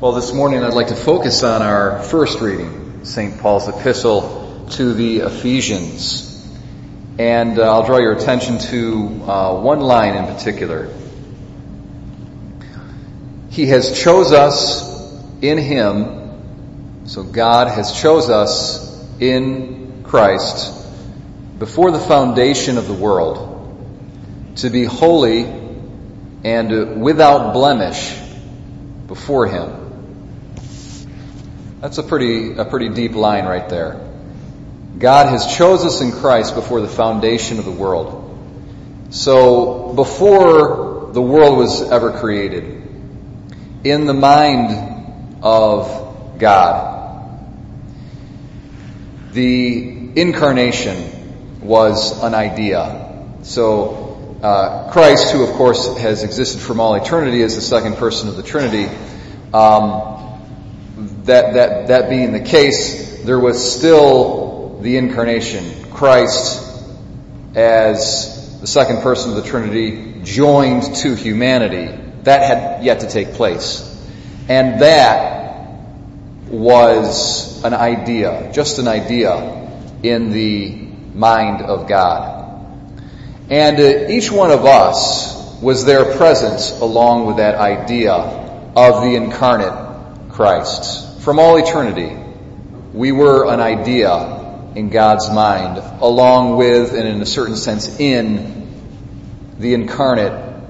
Well, this morning I'd like to focus on our first reading, St. Paul's epistle to the Ephesians. And uh, I'll draw your attention to uh, one line in particular. He has chose us in Him, so God has chose us in Christ before the foundation of the world to be holy and without blemish before Him. That's a pretty, a pretty deep line right there. God has chosen us in Christ before the foundation of the world. So, before the world was ever created, in the mind of God, the incarnation was an idea. So, uh, Christ, who of course has existed from all eternity as the second person of the Trinity, um, that, that, that being the case, there was still the incarnation. Christ, as the second person of the Trinity, joined to humanity. That had yet to take place. And that was an idea, just an idea in the mind of God. And uh, each one of us was there present along with that idea of the incarnate Christ. From all eternity, we were an idea in God's mind, along with, and in a certain sense, in the incarnate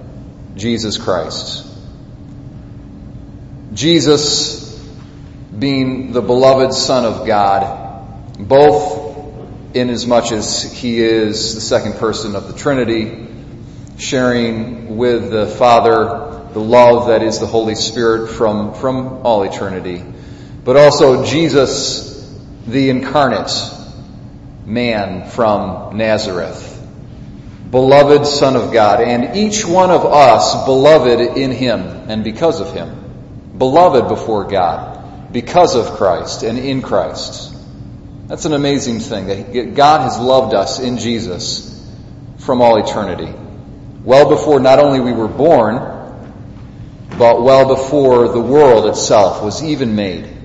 Jesus Christ. Jesus being the beloved Son of God, both in as much as he is the second person of the Trinity, sharing with the Father the love that is the Holy Spirit from, from all eternity but also Jesus, the incarnate man from Nazareth. Beloved Son of God, and each one of us beloved in Him and because of Him. Beloved before God because of Christ and in Christ. That's an amazing thing that God has loved us in Jesus from all eternity. Well before not only we were born, but well before the world itself was even made.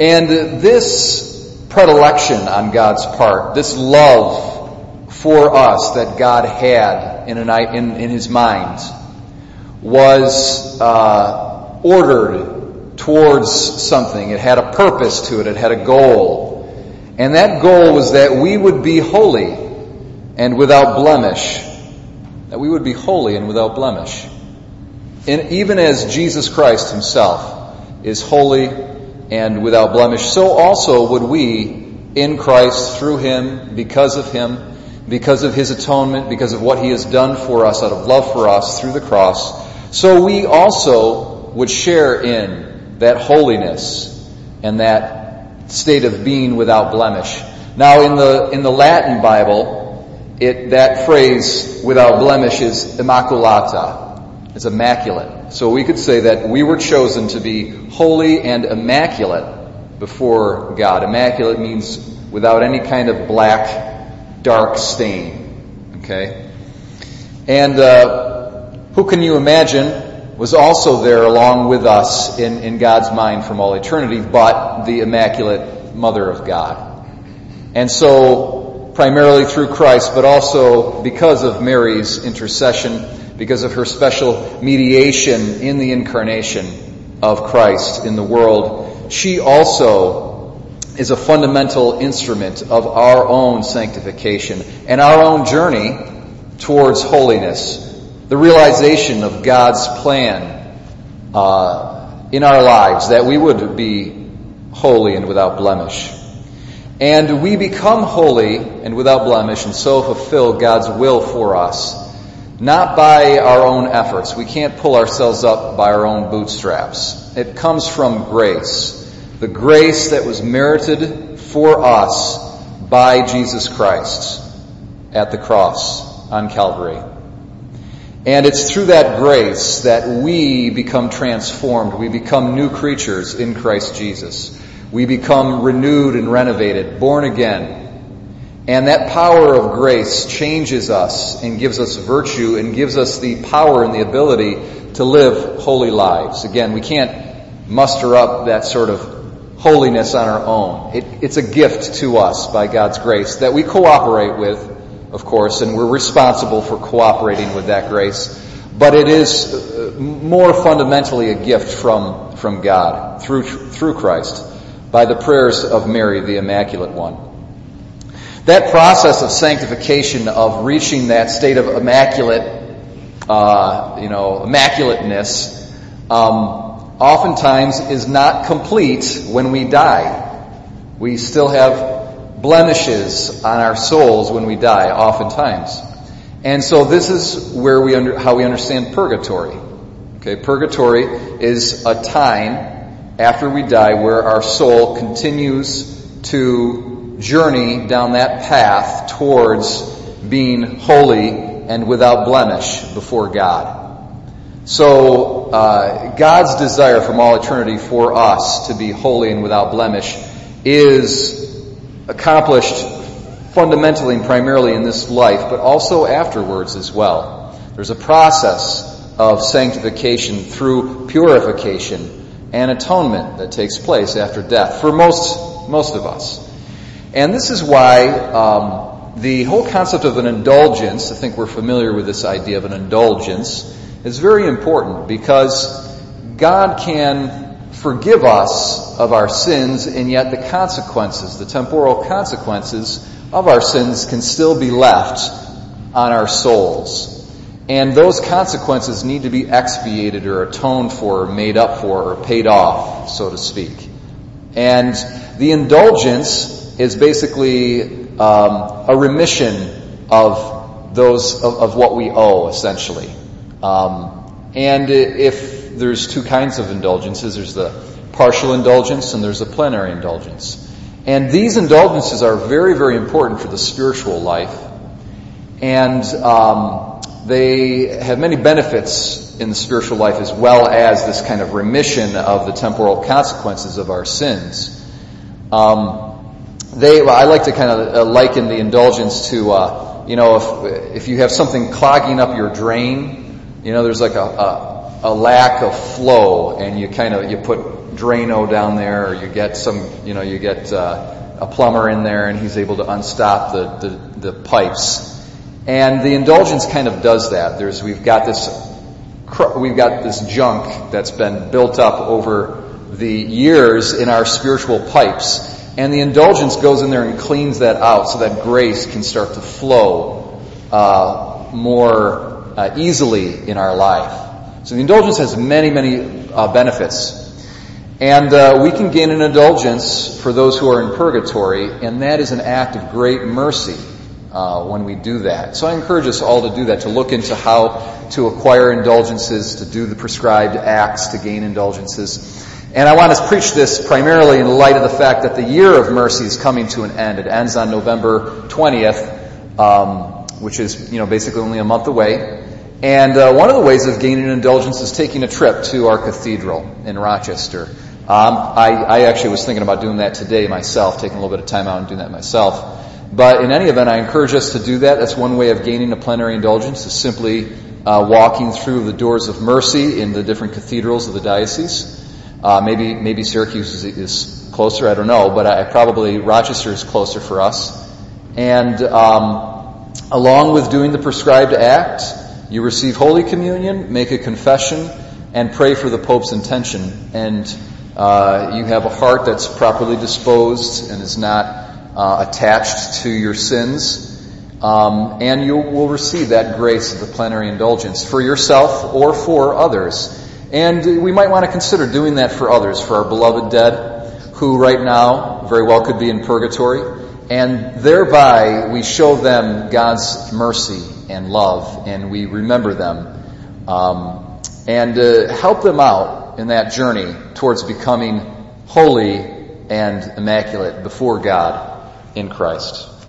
And this predilection on God's part, this love for us that God had in, an, in, in His mind, was uh, ordered towards something. It had a purpose to it. It had a goal. And that goal was that we would be holy and without blemish. That we would be holy and without blemish. And even as Jesus Christ Himself is holy and without blemish, so also would we in Christ through Him, because of Him, because of His atonement, because of what He has done for us out of love for us through the cross, so we also would share in that holiness and that state of being without blemish. Now in the, in the Latin Bible, it, that phrase without blemish is immaculata. It's immaculate. So we could say that we were chosen to be holy and immaculate before God. Immaculate means without any kind of black, dark stain. Okay? And uh, who can you imagine was also there along with us in, in God's mind from all eternity, but the Immaculate Mother of God. And so, primarily through Christ, but also because of Mary's intercession, because of her special mediation in the incarnation of Christ in the world, she also is a fundamental instrument of our own sanctification and our own journey towards holiness. The realization of God's plan uh, in our lives that we would be holy and without blemish. And we become holy and without blemish and so fulfill God's will for us not by our own efforts. We can't pull ourselves up by our own bootstraps. It comes from grace. The grace that was merited for us by Jesus Christ at the cross on Calvary. And it's through that grace that we become transformed. We become new creatures in Christ Jesus. We become renewed and renovated, born again, and that power of grace changes us and gives us virtue and gives us the power and the ability to live holy lives. Again, we can't muster up that sort of holiness on our own. It, it's a gift to us by God's grace that we cooperate with, of course, and we're responsible for cooperating with that grace. But it is uh, more fundamentally a gift from, from God through, through Christ by the prayers of Mary, the Immaculate One. That process of sanctification, of reaching that state of immaculate, uh, you know, immaculateness, um, oftentimes is not complete when we die. We still have blemishes on our souls when we die, oftentimes. And so this is where we under, how we understand purgatory. Okay, purgatory is a time after we die where our soul continues to journey down that path towards being holy and without blemish before God. So, uh, God's desire from all eternity for us to be holy and without blemish is accomplished fundamentally and primarily in this life, but also afterwards as well. There's a process of sanctification through purification and atonement that takes place after death for most, most of us. And this is why um, the whole concept of an indulgence, I think we're familiar with this idea of an indulgence, is very important because God can forgive us of our sins, and yet the consequences, the temporal consequences of our sins, can still be left on our souls. And those consequences need to be expiated or atoned for, or made up for, or paid off, so to speak. And the indulgence is basically um, a remission of those of, of, what we owe, essentially. Um, and if there's two kinds of indulgences, there's the partial indulgence and there's a plenary indulgence. And these indulgences are very, very important for the spiritual life, and um, they have many benefits in the spiritual life as well as this kind of remission of the temporal consequences of our sins. Um, they, well, I like to kind of uh, liken the indulgence to, uh, you know, if, if you have something clogging up your drain, you know, there's like a, a, a lack of flow and you kind of, you put Drano down there or you get some, you know, you get uh, a plumber in there and he's able to unstop the, the, the pipes. And the indulgence kind of does that. There's, we've got this, we've got this junk that's been built up over the years in our spiritual pipes and the indulgence goes in there and cleans that out so that grace can start to flow uh, more uh, easily in our life. So the indulgence has many, many uh, benefits. And uh, we can gain an indulgence for those who are in purgatory, and that is an act of great mercy uh, when we do that. So I encourage us all to do that, to look into how to acquire indulgences, to do the prescribed acts to gain indulgences. And I want to preach this primarily in light of the fact that the year of mercy is coming to an end. It ends on November 20th, um, which is, you know, basically only a month away. And uh, one of the ways of gaining indulgence is taking a trip to our cathedral in Rochester. Um, I, I actually was thinking about doing that today myself, taking a little bit of time out and doing that myself. But in any event, I encourage us to do that. That's one way of gaining a plenary indulgence, is simply uh, walking through the doors of mercy in the different cathedrals of the diocese. Uh, maybe maybe Syracuse is, is, closer. I don't know, but I, probably Rochester is closer for us. And um, along with doing the prescribed act, you receive Holy Communion, make a confession, and pray for the Pope's intention. And uh, you have a heart that's properly disposed and is not uh, attached to your sins. Um, and you will receive that grace of the plenary indulgence for yourself or for others. And we might want to consider doing that for others, for our beloved dead, who right now very well could be in purgatory. And thereby we show them God's mercy and love, and we remember them, um, and uh, help them out in that journey towards becoming holy and immaculate before God in Christ.